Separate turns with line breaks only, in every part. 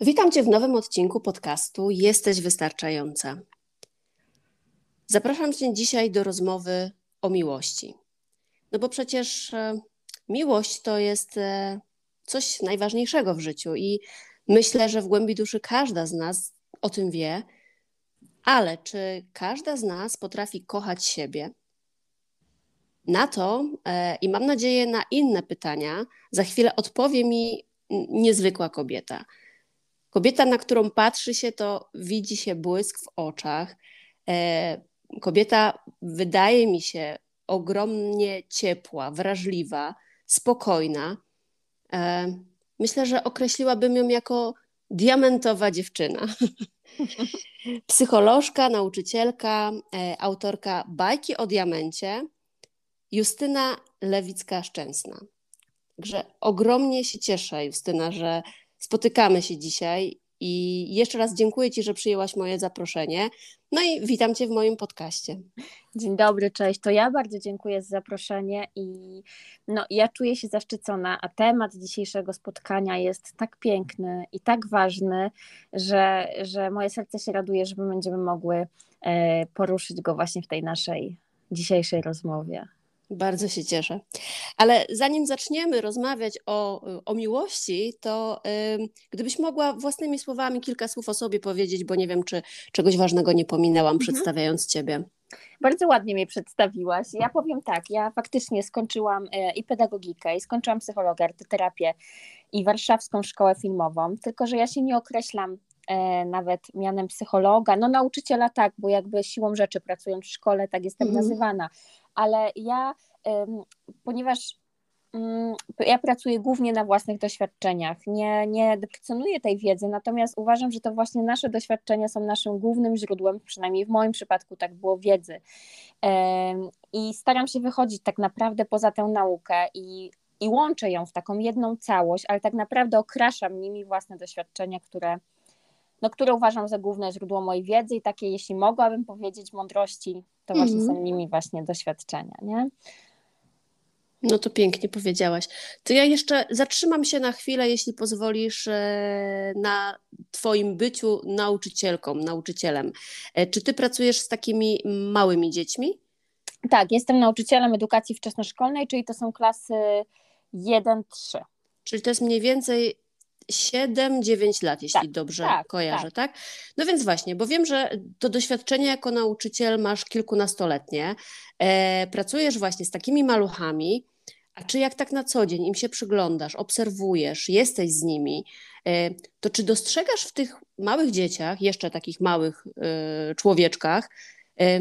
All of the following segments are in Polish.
Witam Cię w nowym odcinku podcastu Jesteś Wystarczająca. Zapraszam Cię dzisiaj do rozmowy o miłości. No bo przecież e, miłość to jest e, coś najważniejszego w życiu i myślę, że w głębi duszy każda z nas o tym wie, ale czy każda z nas potrafi kochać siebie? Na to e, i mam nadzieję na inne pytania za chwilę odpowie mi niezwykła kobieta. Kobieta, na którą patrzy się, to widzi się błysk w oczach. E, kobieta wydaje mi się ogromnie ciepła, wrażliwa, spokojna. E, myślę, że określiłabym ją jako diamentowa dziewczyna. Psycholożka, nauczycielka, e, autorka bajki o diamencie, Justyna Lewicka-Szczęsna. Także ogromnie się cieszę, Justyna, że spotykamy się dzisiaj i jeszcze raz dziękuję Ci, że przyjęłaś moje zaproszenie. No i witam Cię w moim podcaście.
Dzień dobry, cześć. To ja bardzo dziękuję za zaproszenie i no, ja czuję się zaszczycona, a temat dzisiejszego spotkania jest tak piękny i tak ważny, że, że moje serce się raduje, że będziemy mogły e, poruszyć go właśnie w tej naszej dzisiejszej rozmowie.
Bardzo się cieszę. Ale zanim zaczniemy rozmawiać o, o miłości, to gdybyś mogła własnymi słowami kilka słów o sobie powiedzieć, bo nie wiem, czy czegoś ważnego nie pominęłam, mhm. przedstawiając Ciebie.
Bardzo ładnie mnie przedstawiłaś. Ja powiem tak, ja faktycznie skończyłam y, i pedagogikę, i skończyłam psychologię, artyterapię i warszawską szkołę filmową, tylko że ja się nie określam e, nawet mianem psychologa, no nauczyciela tak, bo jakby siłą rzeczy pracując w szkole tak jestem mhm. nazywana, ale ja, ponieważ mm, ja pracuję głównie na własnych doświadczeniach, nie, nie deprecjonuję tej wiedzy, natomiast uważam, że to właśnie nasze doświadczenia są naszym głównym źródłem, przynajmniej w moim przypadku tak było, wiedzy. I staram się wychodzić tak naprawdę poza tę naukę i, i łączę ją w taką jedną całość, ale tak naprawdę okraszam nimi własne doświadczenia, które, no, które uważam za główne źródło mojej wiedzy i takie, jeśli mogłabym powiedzieć, mądrości, to właśnie mm. są nimi właśnie doświadczenia, nie?
No to pięknie powiedziałaś. To ja jeszcze zatrzymam się na chwilę, jeśli pozwolisz, e, na Twoim byciu nauczycielką, nauczycielem. E, czy Ty pracujesz z takimi małymi dziećmi?
Tak, jestem nauczycielem edukacji wczesnoszkolnej, czyli to są klasy 1-3.
Czyli to jest mniej więcej 7-9 lat, jeśli tak, dobrze tak, kojarzę, tak. tak. No więc właśnie, bo wiem, że to doświadczenie jako nauczyciel masz kilkunastoletnie, e, pracujesz właśnie z takimi maluchami, a czy jak tak na co dzień im się przyglądasz, obserwujesz, jesteś z nimi, e, to czy dostrzegasz w tych małych dzieciach, jeszcze takich małych e, człowieczkach, e,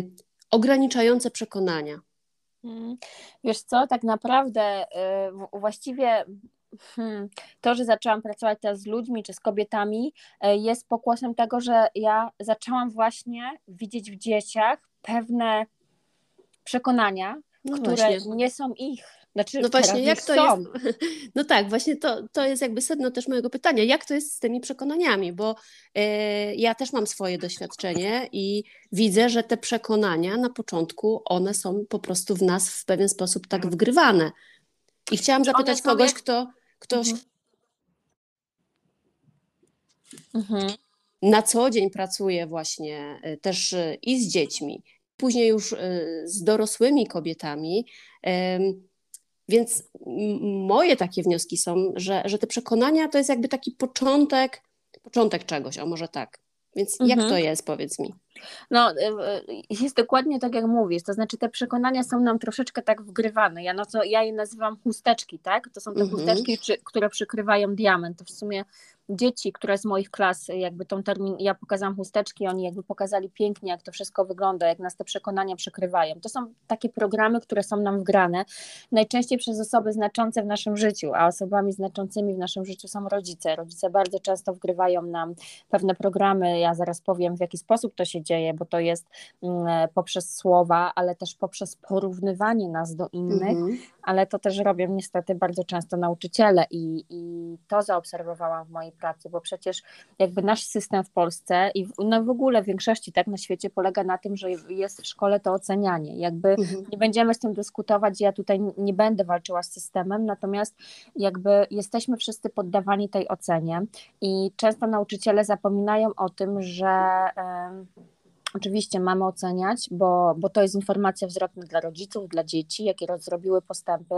ograniczające przekonania?
Mm. Wiesz co, tak naprawdę e, właściwie Hmm. To, że zaczęłam pracować teraz z ludźmi czy z kobietami, e, jest pokłosiem tego, że ja zaczęłam właśnie widzieć w dzieciach pewne przekonania, no które właśnie. nie są ich. Znaczy,
no właśnie, jak to są. jest? No tak, właśnie to, to jest jakby sedno też mojego pytania. Jak to jest z tymi przekonaniami? Bo e, ja też mam swoje doświadczenie i widzę, że te przekonania na początku, one są po prostu w nas w pewien sposób tak wgrywane. I chciałam zapytać kogoś, jak... kto Ktoś mhm. mhm. na co dzień pracuje właśnie y, też y, i z dziećmi, później już y, z dorosłymi kobietami. Więc moje takie wnioski są, że, że te przekonania to jest jakby taki początek, początek czegoś, a może tak. Więc mhm. jak to jest, powiedz mi?
No, y, y, jest dokładnie tak, jak mówisz. To znaczy, te przekonania są nam troszeczkę tak wgrywane. Ja, no co, ja je nazywam chusteczki, tak? To są te mhm. chusteczki, które przykrywają diament. To w sumie dzieci, które z moich klas, jakby tą termin, ja pokazałam chusteczki, oni jakby pokazali pięknie, jak to wszystko wygląda, jak nas te przekonania przykrywają. To są takie programy, które są nam wgrane, najczęściej przez osoby znaczące w naszym życiu, a osobami znaczącymi w naszym życiu są rodzice. Rodzice bardzo często wgrywają nam pewne programy, ja zaraz powiem w jaki sposób to się dzieje, bo to jest mm, poprzez słowa, ale też poprzez porównywanie nas do innych, mhm. ale to też robią niestety bardzo często nauczyciele i, i to zaobserwowałam w mojej pracy, bo przecież jakby nasz system w Polsce i w, no w ogóle w większości tak na świecie polega na tym, że jest w szkole to ocenianie. Jakby mhm. nie będziemy z tym dyskutować, ja tutaj nie będę walczyła z systemem, natomiast jakby jesteśmy wszyscy poddawani tej ocenie i często nauczyciele zapominają o tym, że Oczywiście mamy oceniać, bo, bo to jest informacja zwrotna dla rodziców, dla dzieci, jakie zrobiły postępy,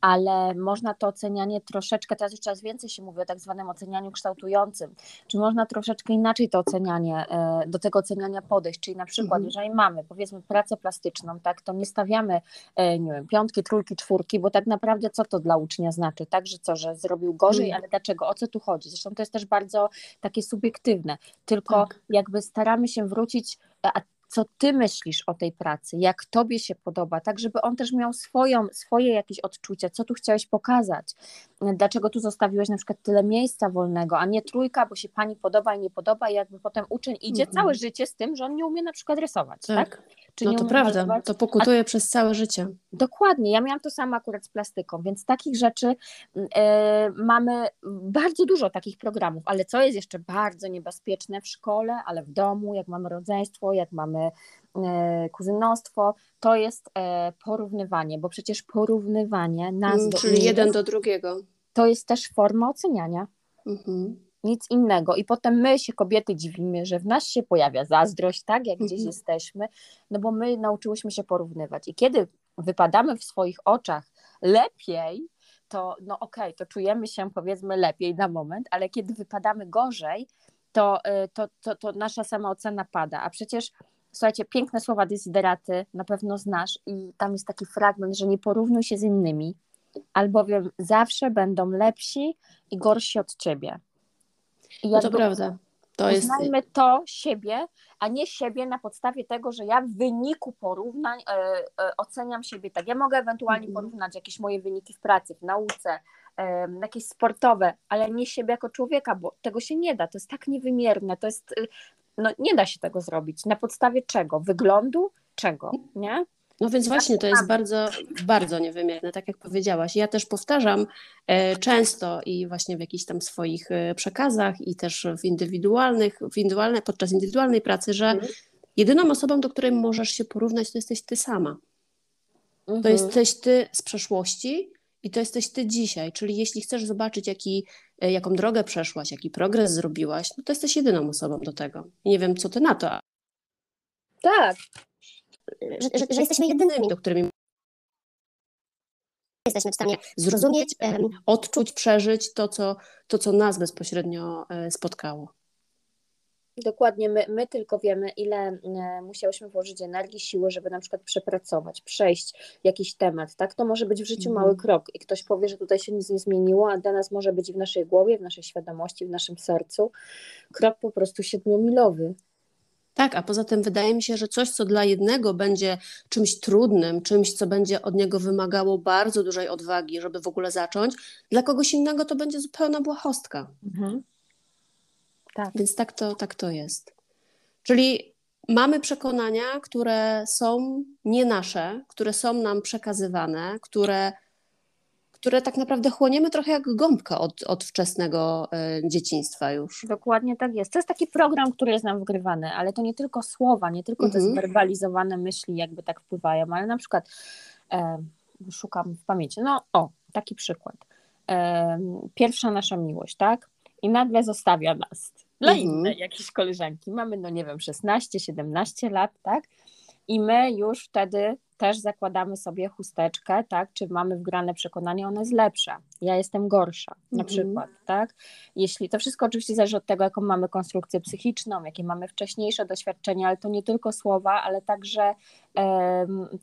ale można to ocenianie troszeczkę, teraz już coraz więcej się mówi o tak zwanym ocenianiu kształtującym, czy można troszeczkę inaczej to ocenianie, e, do tego oceniania podejść, czyli na przykład, mhm. jeżeli mamy powiedzmy pracę plastyczną, tak, to nie stawiamy, e, nie wiem, piątki, trójki, czwórki, bo tak naprawdę co to dla ucznia znaczy, tak, że co, że zrobił gorzej, mhm. ale dlaczego, o co tu chodzi? Zresztą to jest też bardzo takie subiektywne, tylko tak. jakby staramy się wrócić a co ty myślisz o tej pracy, jak tobie się podoba, tak żeby on też miał swoją, swoje jakieś odczucia, co tu chciałeś pokazać, dlaczego tu zostawiłeś na przykład tyle miejsca wolnego, a nie trójka, bo się pani podoba i nie podoba i jakby potem uczeń idzie mm -hmm. całe życie z tym, że on nie umie na przykład rysować, tak? tak?
Czy no to prawda, malować? to pokutuje a... przez całe życie.
Dokładnie, ja miałam to samo akurat z plastyką, więc takich rzeczy yy, mamy bardzo dużo takich programów, ale co jest jeszcze bardzo niebezpieczne w szkole, ale w domu, jak mamy rodzeństwo, jak mamy kuzynostwo, to jest e, porównywanie, bo przecież porównywanie nas
mm, do Czyli jeden do drugiego.
To jest też forma oceniania. Mhm nic innego. I potem my się kobiety dziwimy, że w nas się pojawia zazdrość, tak, jak gdzieś mhm. jesteśmy, no bo my nauczyłyśmy się porównywać. I kiedy wypadamy w swoich oczach lepiej, to no okej, okay, to czujemy się powiedzmy lepiej na moment, ale kiedy wypadamy gorzej, to, y, to, to, to nasza samoocena pada. A przecież słuchajcie, piękne słowa desideraty na pewno znasz i tam jest taki fragment, że nie porównuj się z innymi, albowiem zawsze będą lepsi i gorsi od ciebie.
I no to prawda.
To uznajmy jest... to siebie, a nie siebie na podstawie tego, że ja w wyniku porównań e, e, oceniam siebie tak. Ja mogę ewentualnie mm. porównać jakieś moje wyniki w pracy, w nauce, e, jakieś sportowe, ale nie siebie jako człowieka, bo tego się nie da. To jest tak niewymierne, to jest, y, no nie da się tego zrobić. Na podstawie czego? Wyglądu? Czego? Nie?
No więc właśnie to jest bardzo, bardzo niewymierne, tak jak powiedziałaś. Ja też powtarzam e, często i właśnie w jakichś tam swoich e, przekazach i też w indywidualnych, w indywidualne, podczas indywidualnej pracy, że mhm. jedyną osobą, do której możesz się porównać, to jesteś ty sama. To mhm. jesteś ty z przeszłości i to jesteś ty dzisiaj. Czyli jeśli chcesz zobaczyć, jaki, e, jaką drogę przeszłaś, jaki progres zrobiłaś, no to jesteś jedyną osobą do tego. I nie wiem, co ty na to.
Tak,
że, że, że jesteśmy jedynymi, do którymi jesteśmy w stanie zrozumieć, odczuć, przeżyć to co, to, co nas bezpośrednio e, spotkało.
Dokładnie, my, my tylko wiemy, ile e, musiałyśmy włożyć energii, siły, żeby na przykład przepracować, przejść jakiś temat. Tak, to może być w życiu mały mhm. krok i ktoś powie, że tutaj się nic nie zmieniło, a dla nas może być w naszej głowie, w naszej świadomości, w naszym sercu krok po prostu siedmiomilowy.
Tak, a poza tym wydaje mi się, że coś, co dla jednego będzie czymś trudnym, czymś, co będzie od niego wymagało bardzo dużej odwagi, żeby w ogóle zacząć, dla kogoś innego to będzie zupełna błahostka. Mhm. Tak. Więc tak to, tak to jest. Czyli mamy przekonania, które są nie nasze, które są nam przekazywane, które które tak naprawdę chłoniemy trochę jak gąbka od, od wczesnego y, dzieciństwa już.
Dokładnie tak jest. To jest taki program, który jest nam wgrywany, ale to nie tylko słowa, nie tylko te mhm. zwerbalizowane myśli jakby tak wpływają, ale na przykład e, szukam w pamięci, no o, taki przykład. E, pierwsza nasza miłość, tak? I nagle zostawia nas dla mhm. innej jakiejś koleżanki. Mamy, no nie wiem, 16, 17 lat, tak? I my już wtedy też zakładamy sobie chusteczkę, tak, czy mamy wgrane przekonanie, ona jest lepsza, ja jestem gorsza, na mhm. przykład, tak, jeśli, to wszystko oczywiście zależy od tego, jaką mamy konstrukcję psychiczną, jakie mamy wcześniejsze doświadczenia, ale to nie tylko słowa, ale także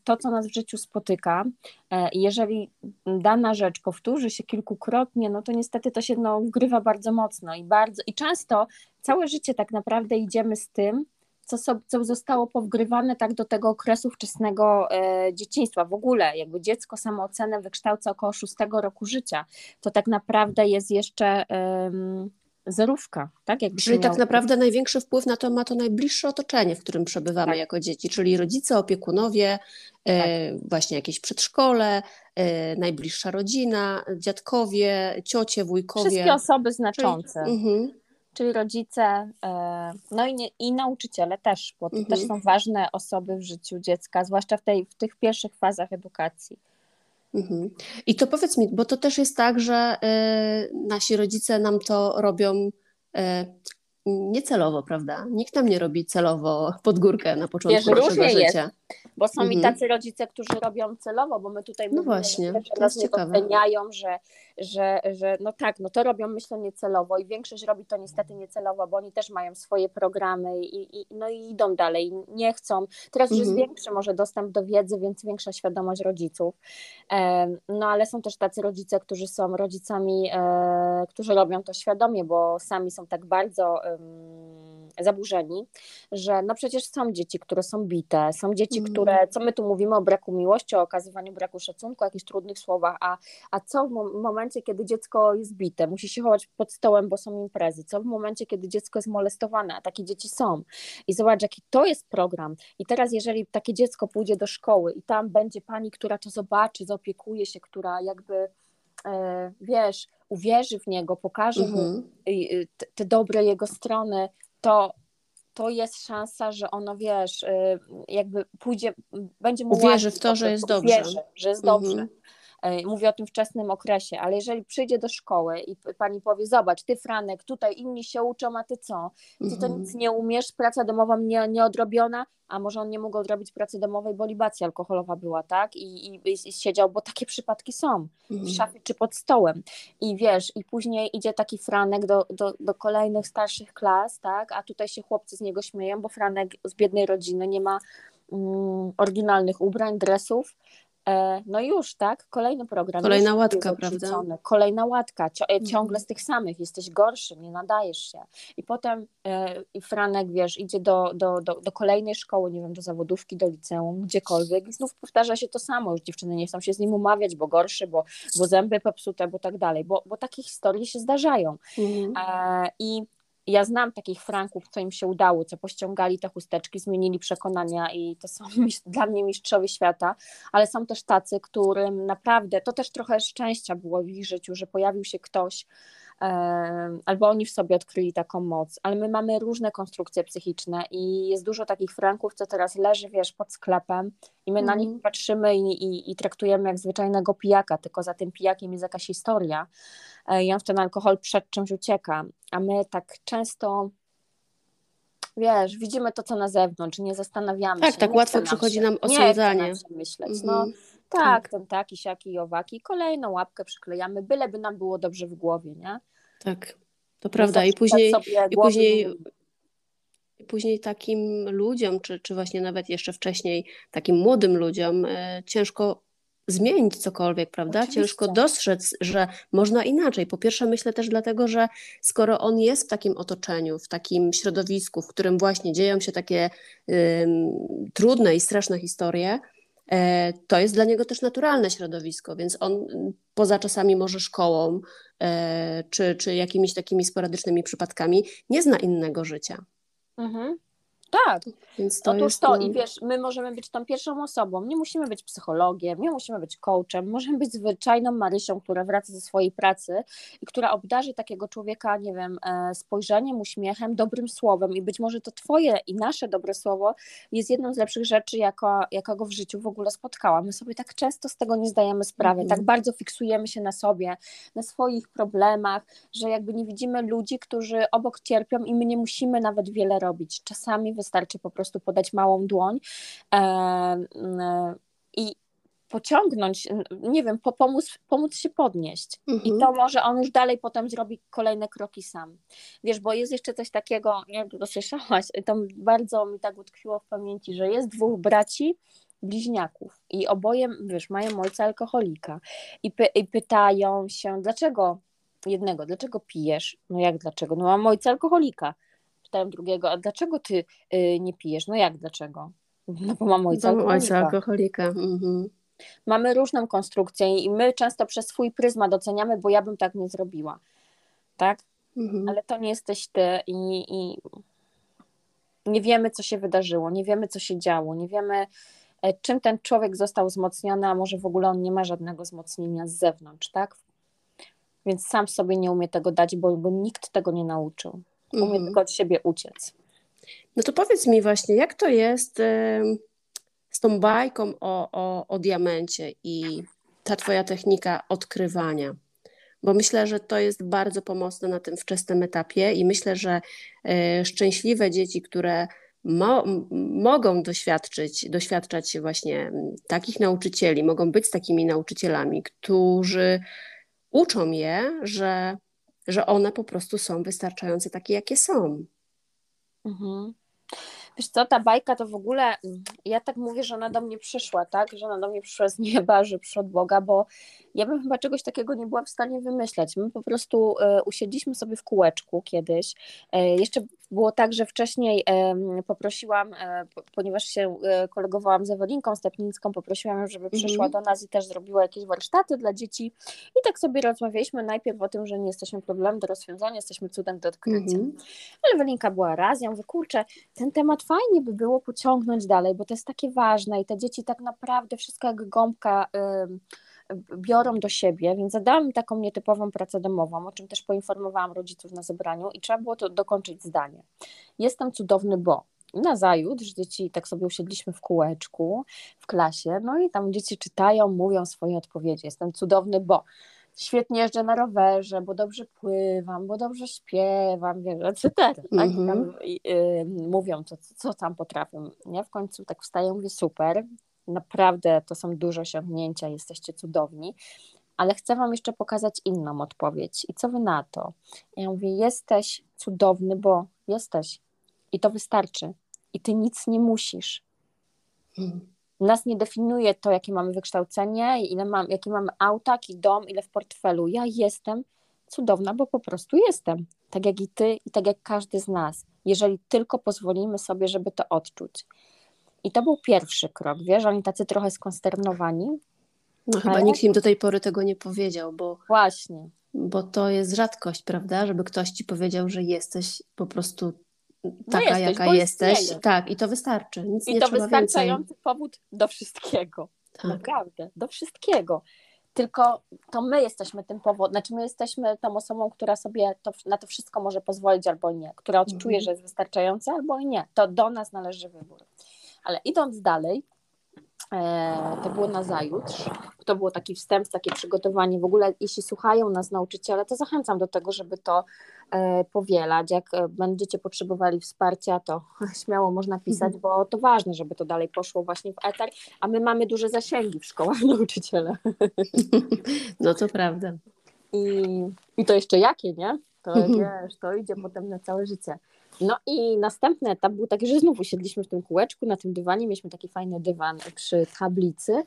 to, co nas w życiu spotyka, e, jeżeli dana rzecz powtórzy się kilkukrotnie, no to niestety to się no, wgrywa bardzo mocno i bardzo, i często całe życie tak naprawdę idziemy z tym, co, so, co zostało powgrywane tak do tego okresu wczesnego e, dzieciństwa. W ogóle jakby dziecko samoocenę wykształca około szóstego roku życia, to tak naprawdę jest jeszcze e, zerówka. Tak?
Jakby czyli tak naprawdę największy wpływ na to ma to najbliższe otoczenie, w którym przebywamy tak. jako dzieci, czyli rodzice, opiekunowie, e, tak. właśnie jakieś przedszkole, e, najbliższa rodzina, dziadkowie, ciocie, wujkowie.
Wszystkie osoby znaczące. Czyli, mhm czyli rodzice, e, no i, nie, i nauczyciele też, bo to mhm. też są ważne osoby w życiu dziecka, zwłaszcza w, tej, w tych pierwszych fazach edukacji.
Mhm. I to powiedz mi, bo to też jest tak, że y, nasi rodzice nam to robią y, niecelowo, prawda? Nikt nam nie robi celowo pod górkę na początku Wiesz, naszego życia. Jest.
Bo są mhm. i tacy rodzice, którzy robią celowo, bo my tutaj
no właśnie,
to nas nie doceniają, że, że, że no tak, no to robią myślę niecelowo i większość robi to niestety niecelowo, bo oni też mają swoje programy i, i no i idą dalej, nie chcą. Teraz już mhm. jest większy może dostęp do wiedzy, więc większa świadomość rodziców. No ale są też tacy rodzice, którzy są rodzicami, e, którzy robią to świadomie, bo sami są tak bardzo zaburzeni, że no przecież są dzieci, które są bite, są dzieci. Które, co my tu mówimy o braku miłości, o okazywaniu braku szacunku, o jakichś trudnych słowach, a, a co w momencie, kiedy dziecko jest bite, musi się chować pod stołem, bo są imprezy, co w momencie, kiedy dziecko jest molestowane, a takie dzieci są. I zobacz, jaki to jest program. I teraz, jeżeli takie dziecko pójdzie do szkoły i tam będzie pani, która to zobaczy, zaopiekuje się, która jakby e, wiesz, uwierzy w niego, pokaże mu mhm. te dobre jego strony, to to jest szansa, że ono, wiesz, y, jakby pójdzie, będzie mu
Uwierzy w to, że jest dobrze. Uwierzy,
że jest dobrze. Mhm. E, mówię o tym wczesnym okresie, ale jeżeli przyjdzie do szkoły i pani powie, zobacz, ty Franek, tutaj inni się uczą, a ty co? Ty to mhm. nic nie umiesz, praca domowa nie, nieodrobiona, a może on nie mógł odrobić pracy domowej, bo libacja alkoholowa była, tak? I, i, i siedział, bo takie przypadki są w mhm. szafie czy pod stołem. I wiesz, i później idzie taki Franek do, do, do kolejnych starszych klas, tak? A tutaj się chłopcy z niego śmieją, bo Franek z biednej rodziny nie ma mm, oryginalnych ubrań, dresów, no już, tak? Kolejny program.
Kolejna łatka, prawda?
Kolejna łatka, e, mhm. ciągle z tych samych, jesteś gorszy, nie nadajesz się. I potem e, i Franek, wiesz, idzie do, do, do, do kolejnej szkoły, nie wiem, do zawodówki, do liceum, gdziekolwiek i znów powtarza się to samo. Już dziewczyny nie chcą się z nim umawiać, bo gorszy, bo, bo zęby popsute, bo tak dalej, bo, bo takie historie się zdarzają. Mhm. I ja znam takich franków, co im się udało, co pościągali te chusteczki, zmienili przekonania i to są dla mnie mistrzowie świata, ale są też tacy, którym naprawdę, to też trochę szczęścia było w ich życiu, że pojawił się ktoś, albo oni w sobie odkryli taką moc, ale my mamy różne konstrukcje psychiczne i jest dużo takich franków, co teraz leży, wiesz, pod sklepem i my mm. na nich mhm. patrzymy i, i, i, traktujemy jak zwyczajnego pijaka, tylko za tym pijakiem jest jakaś historia e, i on w ten alkohol przed czymś ucieka, a my tak często wiesz, widzimy to, co na zewnątrz, nie zastanawiamy
tak,
się.
Tak, tak łatwo przychodzi nam osądzanie.
Nie myśleć. Mm -hmm. No, tak, ten taki, siaki, owaki, kolejną łapkę przyklejamy, byleby nam było dobrze w głowie, nie?
Tak, to prawda. I później, i później, i później takim ludziom, czy, czy właśnie nawet jeszcze wcześniej takim młodym ludziom e, ciężko zmienić cokolwiek, prawda? Oczywiście. Ciężko dostrzec, że można inaczej. Po pierwsze, myślę też dlatego, że skoro on jest w takim otoczeniu, w takim środowisku, w którym właśnie dzieją się takie y, trudne i straszne historie, to jest dla niego też naturalne środowisko, więc on poza czasami może szkołą e, czy, czy jakimiś takimi sporadycznymi przypadkami nie zna innego życia.
Mhm. Tak. Więc to Otóż jest, to i wiesz, my możemy być tą pierwszą osobą, nie musimy być psychologiem, nie musimy być coachem, możemy być zwyczajną Marysią, która wraca ze swojej pracy i która obdarzy takiego człowieka, nie wiem, e, spojrzeniem, uśmiechem, dobrym słowem i być może to twoje i nasze dobre słowo jest jedną z lepszych rzeczy, jaka, jakiego w życiu w ogóle spotkałam. My sobie tak często z tego nie zdajemy sprawy, tak bardzo fiksujemy się na sobie, na swoich problemach, że jakby nie widzimy ludzi, którzy obok cierpią i my nie musimy nawet wiele robić. Czasami wystarczy po prostu podać małą dłoń. i pociągnąć, nie wiem, pomóc, pomóc się podnieść.
Mhm.
I to może on już dalej potem zrobi kolejne kroki sam. Wiesz, bo jest jeszcze coś takiego, nie wiem, to słyszałaś, to bardzo mi tak utkwiło w pamięci, że jest dwóch braci, bliźniaków i oboje, wiesz, mają ojca alkoholika i, py i pytają się, dlaczego jednego, dlaczego pijesz? No jak dlaczego? No mam ojca alkoholika. Pytają drugiego, a dlaczego ty y, nie pijesz? No jak dlaczego? No bo mam ojca alkoholika.
ojca alkoholika. Mhm.
Mamy różną konstrukcję i my często przez swój pryzmat doceniamy, bo ja bym tak nie zrobiła. Tak?
Mhm.
Ale to nie jesteś ty i, i nie wiemy, co się wydarzyło, nie wiemy, co się działo, nie wiemy, e, czym ten człowiek został wzmocniony, a może w ogóle on nie ma żadnego wzmocnienia z zewnątrz, tak? Więc sam sobie nie umie tego dać, bo, bo nikt tego nie nauczył. Umie
Mhm.
tylko od siebie uciec.
No to powiedz mi właśnie, jak to jest z tą bajką o, o, o diamencie i ta twoja technika odkrywania? Bo myślę, że to jest bardzo pomocne na tym wczesnym etapie i myślę, że e, szczęśliwe dzieci, które mo mogą doświadczyć, doświadczać właśnie takich nauczycieli, mogą być takimi nauczycielami, którzy uczą je, że, że one po prostu są wystarczające takie, jakie są.
Mhm. Wiesz co, ta bajka to w ogóle, ja tak mówię, że ona do mnie przyszła, tak? Że ona do mnie przyszła z nieba, że przyszła od Boga, bo ja bym chyba czegoś takiego nie była w stanie wymyśleć. My po prostu e, usiedliśmy sobie w kółeczku kiedyś. E, jeszcze było tak, że wcześniej poprosiłam, e, po- ponieważ się e, kolegowałam z Ewelinką Stepnicką, poprosiłam ją, żeby przyszła
Mhm.
do nas i też zrobiła jakieś warsztaty dla dzieci. I tak sobie rozmawialiśmy najpierw o tym, że nie jesteśmy problemem do rozwiązania, jesteśmy cudem do odkrycia.
Mhm.
Ale Ewelinka była raz, ja mówię, kurczę, ten temat fajnie by było pociągnąć dalej, bo to jest takie ważne i te dzieci tak naprawdę wszystko jak gąbka biorą do siebie, więc zadałam im taką nietypową pracę domową, o czym też poinformowałam rodziców na zebraniu i trzeba było to dokończyć zdanie. Jestem cudowny, bo i nazajutrz dzieci tak sobie usiedliśmy w kółeczku w klasie, no i tam dzieci czytają, mówią swoje odpowiedzi. Jestem cudowny, bo świetnie jeżdżę na rowerze, bo dobrze pływam, bo dobrze śpiewam, wiesz, etc. Tak? I
Mhm.
tam, i, y, mówią, co, co tam potrafią. Nie? W końcu tak wstaję, mówię, super, naprawdę to są duże osiągnięcia, jesteście cudowni, ale chcę wam jeszcze pokazać inną odpowiedź. I co wy na to? Ja mówię, jesteś cudowny, bo jesteś. I to wystarczy. I ty nic nie musisz.
Mhm.
Nas nie definiuje to, jakie mamy wykształcenie, ile mam, jakie mamy auta, jaki dom, ile w portfelu. Ja jestem cudowna, bo po prostu jestem. Tak jak i ty, i tak jak każdy z nas. Jeżeli tylko pozwolimy sobie, żeby to odczuć. I to był pierwszy krok, wiesz, oni tacy trochę skonsternowani.
No chyba nikt im do tej pory tego nie powiedział, bo,
Właśnie.
bo to jest rzadkość, prawda? Żeby ktoś ci powiedział, że jesteś po prostu taka,
jesteś,
jaka jesteś.
istniejesz.
Tak, i to wystarczy. Nic
I
nie
to
trzeba więcej.
wystarczający powód do wszystkiego.
Tak.
Naprawdę, do wszystkiego. Tylko to my jesteśmy tym powodem, znaczy my jesteśmy tą osobą, która sobie to, na to wszystko może pozwolić albo nie, która odczuje,
Mhm.
że jest wystarczające albo i nie. To do nas należy wybór. Ale idąc dalej, e, to było na zajutrz, to było taki wstęp, takie przygotowanie. W ogóle jeśli słuchają nas nauczyciele, to zachęcam do tego, żeby to e, powielać. Jak e, będziecie potrzebowali wsparcia, to śmiało można pisać, bo to ważne, żeby to dalej poszło właśnie w eter, a my mamy duże zasięgi w szkołach nauczyciele.
No to prawda.
I, I to jeszcze jakie, nie? To wiesz, to idzie potem na całe życie. No i następny etap był taki, że znów usiedliśmy w tym kółeczku, na tym dywanie, mieliśmy taki fajny dywan przy tablicy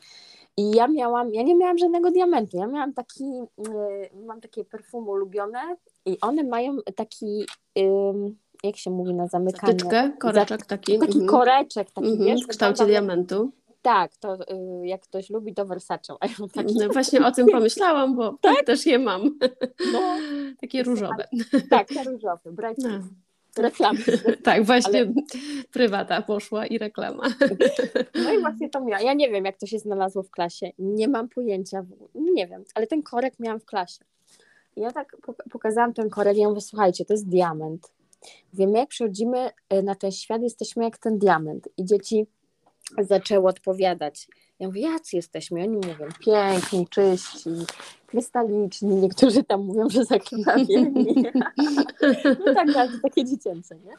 i ja miałam, ja nie miałam żadnego diamentu, ja miałam taki, y, mam takie perfumy ulubione i one mają taki, jak się mówi na zamykanie?
Zatyczkę, koreczek taki.
Taki
mhm.
koreczek, taki
Mhm,
wiesz,
w kształcie
jak-
diamentu.
Tak, to y, jak ktoś lubi, to Versace, a ja taki,
No właśnie o tym pomyślałam, bo też je mam.
no,
Takie różowe.
tak, te różowe, Bright
No.
Reklamy.
Tak, właśnie prywata poszła i reklama.
No i właśnie to miałam. Ja nie wiem, jak to się znalazło w klasie. Nie mam pojęcia. Nie wiem, ale ten korek miałam w klasie. I ja tak pok- pokazałam ten korek i ja mówię, słuchajcie, to jest diament. Wiemy, jak przychodzimy e, na ten świat, jesteśmy jak ten diament. I dzieci zaczęły odpowiadać. Ja mówię, jacy jesteśmy? Oni mówią, piękni, czyści, krystaliczni. Niektórzy tam mówią, że zakrwawieni. no tak, bardzo takie dziecięce, nie?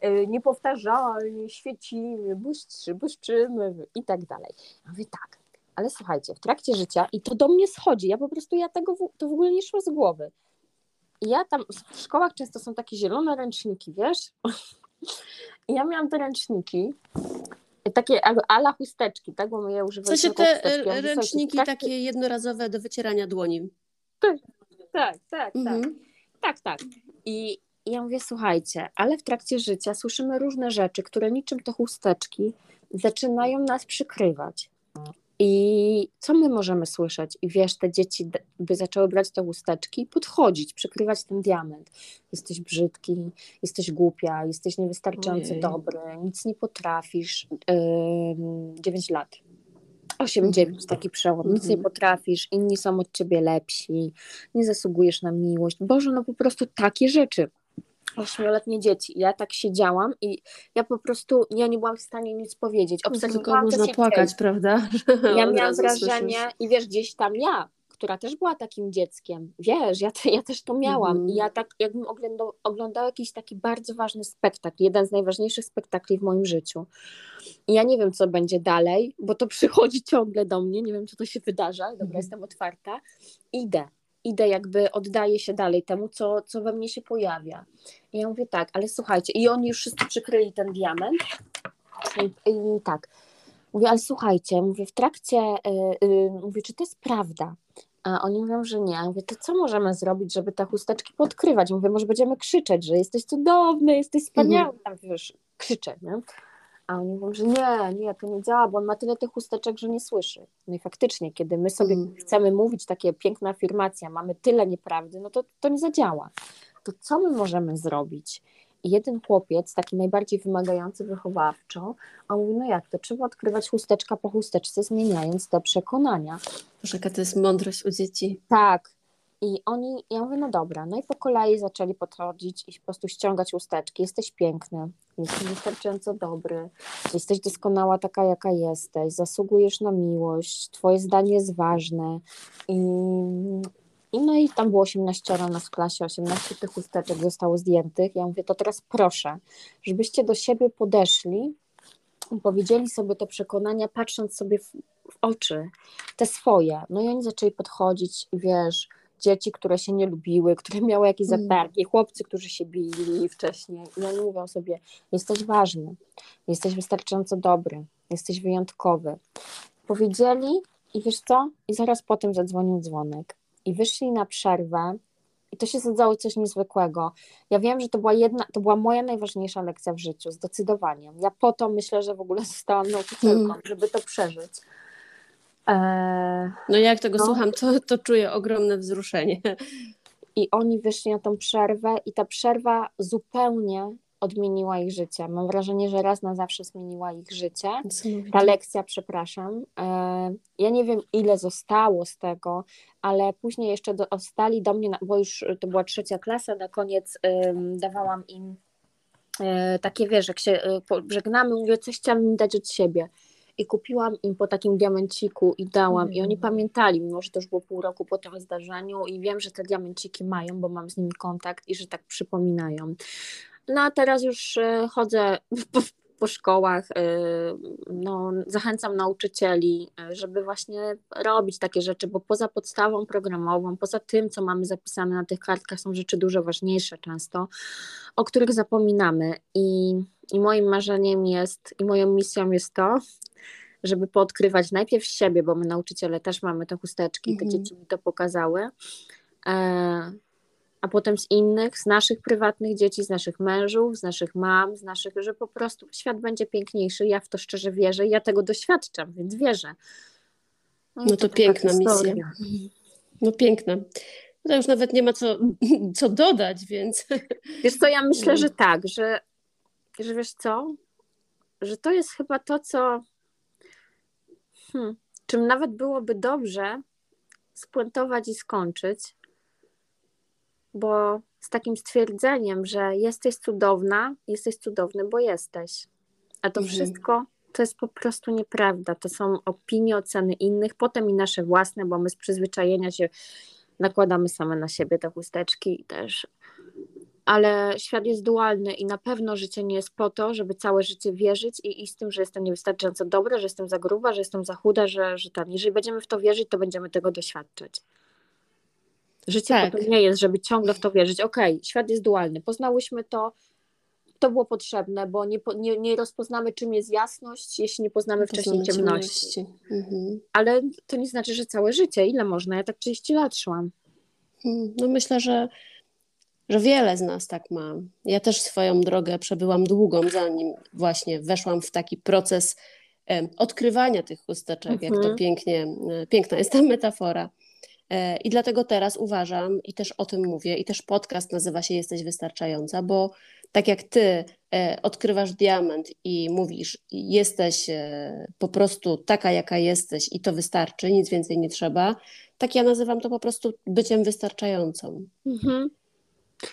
E, Niepowtarzalni, świecimy, błyszczy, błyszczymy i tak dalej. Ja mówię, tak, ale słuchajcie, w trakcie życia i to do mnie schodzi, ja po prostu, ja tego, to w ogóle nie szło z głowy. I ja tam, w szkołach często są takie zielone ręczniki, wiesz? I ja miałam te ręczniki, takie ala chusteczki, tak? Bo my je używamy.
W sensie te ręczniki takie jednorazowe do wycierania dłoni.
Tak, tak, tak, mhm. tak. Tak, tak. I ja mówię, słuchajcie, ale w trakcie życia słyszymy różne rzeczy, które niczym te chusteczki zaczynają nas przykrywać. I co my możemy słyszeć? I wiesz, te dzieci by zaczęły brać te chusteczki, podchodzić, przykrywać ten diament. Jesteś brzydki, jesteś głupia, jesteś niewystarczająco Ojej. dobry, nic nie potrafisz. Yy, 9 lat. 8, 9, mhm. taki przełom. Nic nie mhm. potrafisz, inni są od ciebie lepsi, nie zasługujesz na miłość. Boże, no po prostu takie rzeczy ośmioletnie dzieci. Ja tak siedziałam i ja po prostu, ja nie byłam w stanie nic powiedzieć.
Obserwowałam Tylko można płakać, prawda?
Ja miałam wrażenie słyszysz. i wiesz, gdzieś tam ja, która też była takim dzieckiem, wiesz, ja, te, ja też to miałam mm. i ja tak jakbym oglądał, oglądała jakiś taki bardzo ważny spektakl, jeden z najważniejszych spektakli w moim życiu. I ja nie wiem, co będzie dalej, bo to przychodzi ciągle do mnie, nie wiem, co to się wydarza, dobra, mm. jestem otwarta, idę idę, jakby oddaję się dalej temu, co, co we mnie się pojawia. I ja mówię tak, ale słuchajcie, i oni już wszyscy przykryli ten diament. I, i tak, mówię, ale słuchajcie, mówię, w trakcie, yy, yy, mówię, czy to jest prawda? A oni mówią, że nie. Ja mówię, to co możemy zrobić, żeby te chusteczki podkrywać? Mówię, może będziemy krzyczeć, że jesteś cudowny, jesteś wspaniały. Mhm. Tam, wiesz, krzyczę, nie? A oni mówią, że nie, nie, to nie działa, bo on ma tyle tych chusteczek, że nie słyszy. No i faktycznie, kiedy my sobie mm. chcemy mówić takie piękna afirmacja, mamy tyle nieprawdy, no to to nie zadziała. To co my możemy zrobić? I jeden chłopiec, taki najbardziej wymagający wychowawczo, a mówi, no jak to, trzeba odkrywać chusteczka po chusteczce, zmieniając te przekonania.
Boże, jaka to jest mądrość u dzieci.
Tak, i oni, ja mówię, no dobra, no i po kolei zaczęli podchodzić i po prostu ściągać chusteczki. Jesteś piękny, jesteś wystarczająco dobry, jesteś doskonała taka, jaka jesteś, zasługujesz na miłość, twoje zdanie jest ważne. I, i no i tam było 18 nas w klasie, 18 tych chusteczek zostało zdjętych. Ja mówię, to teraz proszę, żebyście do siebie podeszli i powiedzieli sobie te przekonania, patrząc sobie w, w oczy, te swoje. No i oni zaczęli podchodzić wiesz, dzieci, które się nie lubiły, które miały jakieś mm. zatargi, chłopcy, którzy się bili wcześniej. I oni mówią sobie, jesteś ważny, jesteś wystarczająco dobry, jesteś wyjątkowy. Powiedzieli i wiesz co? I zaraz potem zadzwonił dzwonek. I wyszli na przerwę i to się zadzało coś niezwykłego. Ja wiem, że to była jedna, to była moja najważniejsza lekcja w życiu, zdecydowanie. Ja po to myślę, że w ogóle zostałam nauczycielką, mm. żeby to przeżyć.
Eee, no jak tego no. słucham, to, to czuję ogromne wzruszenie.
I oni wyszli na tą przerwę i ta przerwa zupełnie odmieniła ich życie. Mam wrażenie, że raz na zawsze zmieniła ich życie. Ta lekcja, przepraszam. Eee, ja nie wiem, ile zostało z tego, ale później jeszcze dostali do mnie, bo już to była trzecia klasa, na koniec dawałam im e, takie, wiesz, jak się e, żegnamy, mówię, coś chciałam im dać od siebie i kupiłam im po takim diamenciku i dałam i oni mm. pamiętali, mimo że to już było pół roku po tym zdarzeniu i wiem, że te diamenciki mają, bo mam z nimi kontakt i że tak przypominają. No a teraz już e, chodzę po, po szkołach, e, no, zachęcam nauczycieli, e, żeby właśnie robić takie rzeczy, bo poza podstawą programową, poza tym, co mamy zapisane na tych kartkach, są rzeczy dużo ważniejsze często, o których zapominamy i i moim marzeniem jest, i moją misją jest to, żeby poodkrywać najpierw siebie, bo my nauczyciele też mamy te chusteczki, -hmm. te mhm. dzieci mi to pokazały, e, a potem z innych, z naszych prywatnych dzieci, z naszych mężów, z naszych mam, z naszych, że po prostu świat będzie piękniejszy. Ja w to szczerze wierzę i ja tego doświadczam, więc wierzę.
No, no to, to piękna misja. No piękna. No to już nawet nie ma co, co dodać, więc.
Wiesz co, ja myślę, że tak, że, że wiesz co, że to jest chyba to, co Hmm. Czym nawet byłoby dobrze spuentować i skończyć, bo z takim stwierdzeniem, że jesteś cudowna, jesteś cudowny, bo jesteś. A to mhm. wszystko to jest po prostu nieprawda. To są opinie, oceny innych, potem i nasze własne, bo my z przyzwyczajenia się nakładamy same na siebie te chusteczki i też ale świat jest dualny i na pewno życie nie jest po to, żeby całe życie wierzyć i iść z tym, że jestem niewystarczająco dobra, że jestem za gruba, że jestem za chuda, że, że tam. Jeżeli będziemy w to wierzyć, to będziemy tego doświadczać. Życie tak. po to nie jest, żeby ciągle w to wierzyć. Okej, okay, świat jest dualny, poznałyśmy to, to było potrzebne, bo nie, nie, nie rozpoznamy, czym jest jasność, jeśli nie poznamy wcześniej ciemności. ciemności. Mhm. Ale to nie znaczy, że całe życie. Ile można? Ja tak 30 lat szłam.
Hmm, no myślę, że, że wiele z nas tak ma. Ja też swoją drogę przebyłam długą, zanim właśnie weszłam w taki proces odkrywania tych chusteczek, mhm. jak to mhm. pięknie, e, piękna jest ta metafora. E, I dlatego teraz uważam i też o tym mówię, i też podcast nazywa się Jesteś Wystarczająca, bo tak jak ty e, odkrywasz diament i mówisz, jesteś po prostu taka, jaka jesteś i to wystarczy, nic więcej nie trzeba, tak ja nazywam to po prostu byciem wystarczającą. Mhm.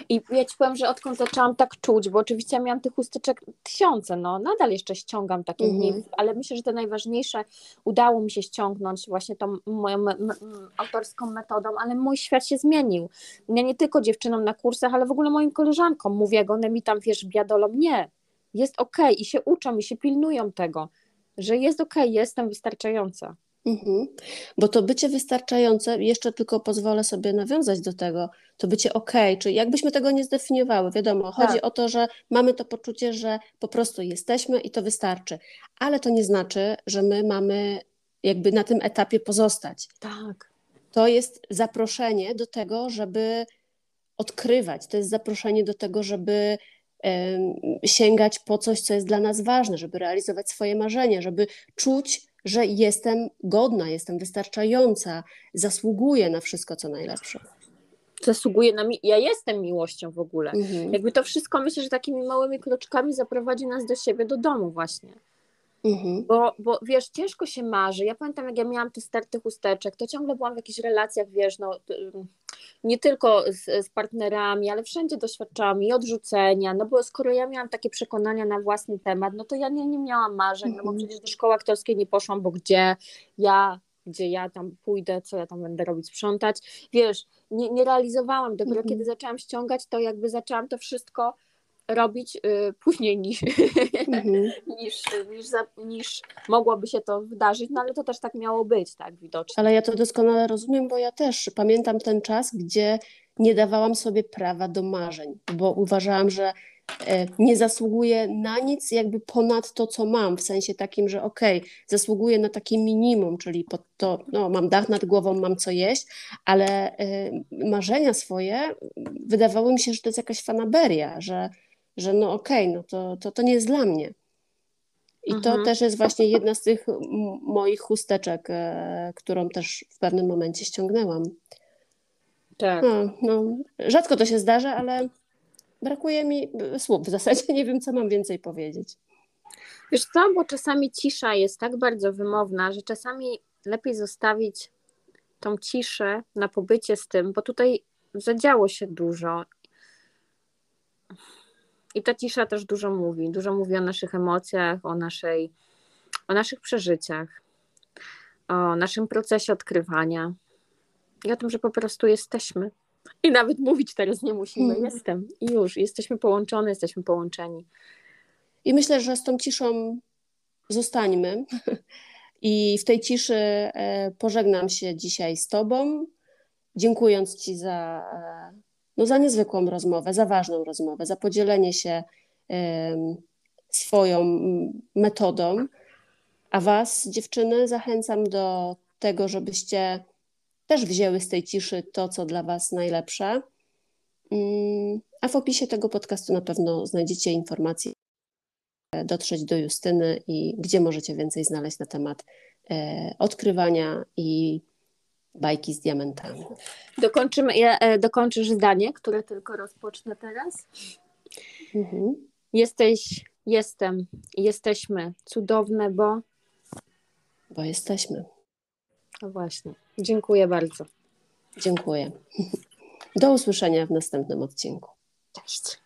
I ja ci powiem, że odkąd zaczęłam tak czuć, bo oczywiście ja miałam tych chusteczek tysiące, no nadal jeszcze ściągam takie mm -hmm. ale myślę, że te najważniejsze udało mi się ściągnąć właśnie tą moją autorską metodą, ale mój świat się zmienił. Ja nie tylko dziewczynom na kursach, ale w ogóle moim koleżankom mówię, jak one mi tam, wiesz, biadolą, nie, jest okej okay. i się uczą i się pilnują tego, że jest okej, okay, jestem wystarczająca. Mhm.
Bo to bycie wystarczające, jeszcze tylko pozwolę sobie nawiązać do tego, to bycie ok, czy jakbyśmy tego nie zdefiniowały, wiadomo, chodzi tak. o to, że mamy to poczucie, że po prostu jesteśmy i to wystarczy, ale to nie znaczy, że my mamy jakby na tym etapie pozostać.
Tak.
To jest zaproszenie do tego, żeby odkrywać, to jest zaproszenie do tego, żeby sięgać po coś, co jest dla nas ważne, żeby realizować swoje marzenia, żeby czuć że jestem godna, jestem wystarczająca, zasługuję na wszystko, co najlepsze.
Zasługuję na. Mi- ja jestem miłością w ogóle. Mhm. Jakby to wszystko myślę, że takimi małymi kroczkami zaprowadzi nas do siebie, do domu, właśnie. Mhm. Bo, bo wiesz, ciężko się marzy. Ja pamiętam, jak ja miałam te starty chusteczek, to ciągle byłam w jakichś relacjach, wiesz, no, nie tylko z, z, partnerami, ale wszędzie doświadczałam i odrzucenia, no bo skoro ja miałam takie przekonania na własny temat, no to ja nie, nie miałam marzeń, no bo mhm. przecież do szkoły aktorskiej nie poszłam, bo gdzie ja gdzie ja tam pójdę, co ja tam będę robić, sprzątać. Wiesz, nie, nie realizowałam. Dopiero mhm. kiedy zaczęłam ściągać, to jakby zaczęłam to wszystko robić y, później niż, mhm. niż, niż, za, niż mogłoby się to wydarzyć, no ale to też tak miało być, tak widocznie.
Ale ja to doskonale rozumiem, bo ja też pamiętam ten czas, gdzie nie dawałam sobie prawa do marzeń, bo uważałam, że e, nie zasługuję na nic jakby ponad to, co mam, w sensie takim, że okej, okay, zasługuję na takie minimum, czyli pod to, no, mam dach nad głową, mam co jeść, ale y, marzenia swoje wydawało mi się, że to jest jakaś fanaberia, że że no okej, okay, no to, to, to nie jest dla mnie. I mhm. to też jest właśnie jedna z tych moich chusteczek, e, którą też w pewnym momencie ściągnęłam.
Tak.
No, no, rzadko to się zdarza, ale brakuje mi słów. W zasadzie nie wiem, co mam więcej powiedzieć.
Wiesz co, bo czasami cisza jest tak bardzo wymowna, że czasami lepiej zostawić tą ciszę na pobycie z tym, bo tutaj zadziało się dużo i ta cisza też dużo mówi. Dużo mówi o naszych emocjach, o, naszej, o naszych przeżyciach, o naszym procesie odkrywania i o tym, że po prostu jesteśmy. I nawet mówić teraz nie musimy. Hmm. Jestem i już. Jesteśmy połączone, jesteśmy połączeni.
I myślę, że z tą ciszą zostańmy. I w tej ciszy e, pożegnam się dzisiaj z Tobą, dziękując Ci za e, no, za niezwykłą rozmowę, za ważną rozmowę, za podzielenie się swoją metodą. A Was, dziewczyny, zachęcam do tego, żebyście też wzięły z tej ciszy to, co dla Was najlepsze. Mm, a w opisie tego podcastu na pewno znajdziecie informacje, dotrzeć do Justyny i gdzie możecie więcej znaleźć na temat e, odkrywania i bajki z diamentami.
Dokończymy, ja, e, dokończysz zdanie, które tylko rozpocznę teraz. Mhm. Jesteś, jestem, jesteśmy cudowne, bo.
Bo jesteśmy.
No właśnie. Dziękuję bardzo.
Dziękuję. Do usłyszenia w następnym odcinku.
Cześć.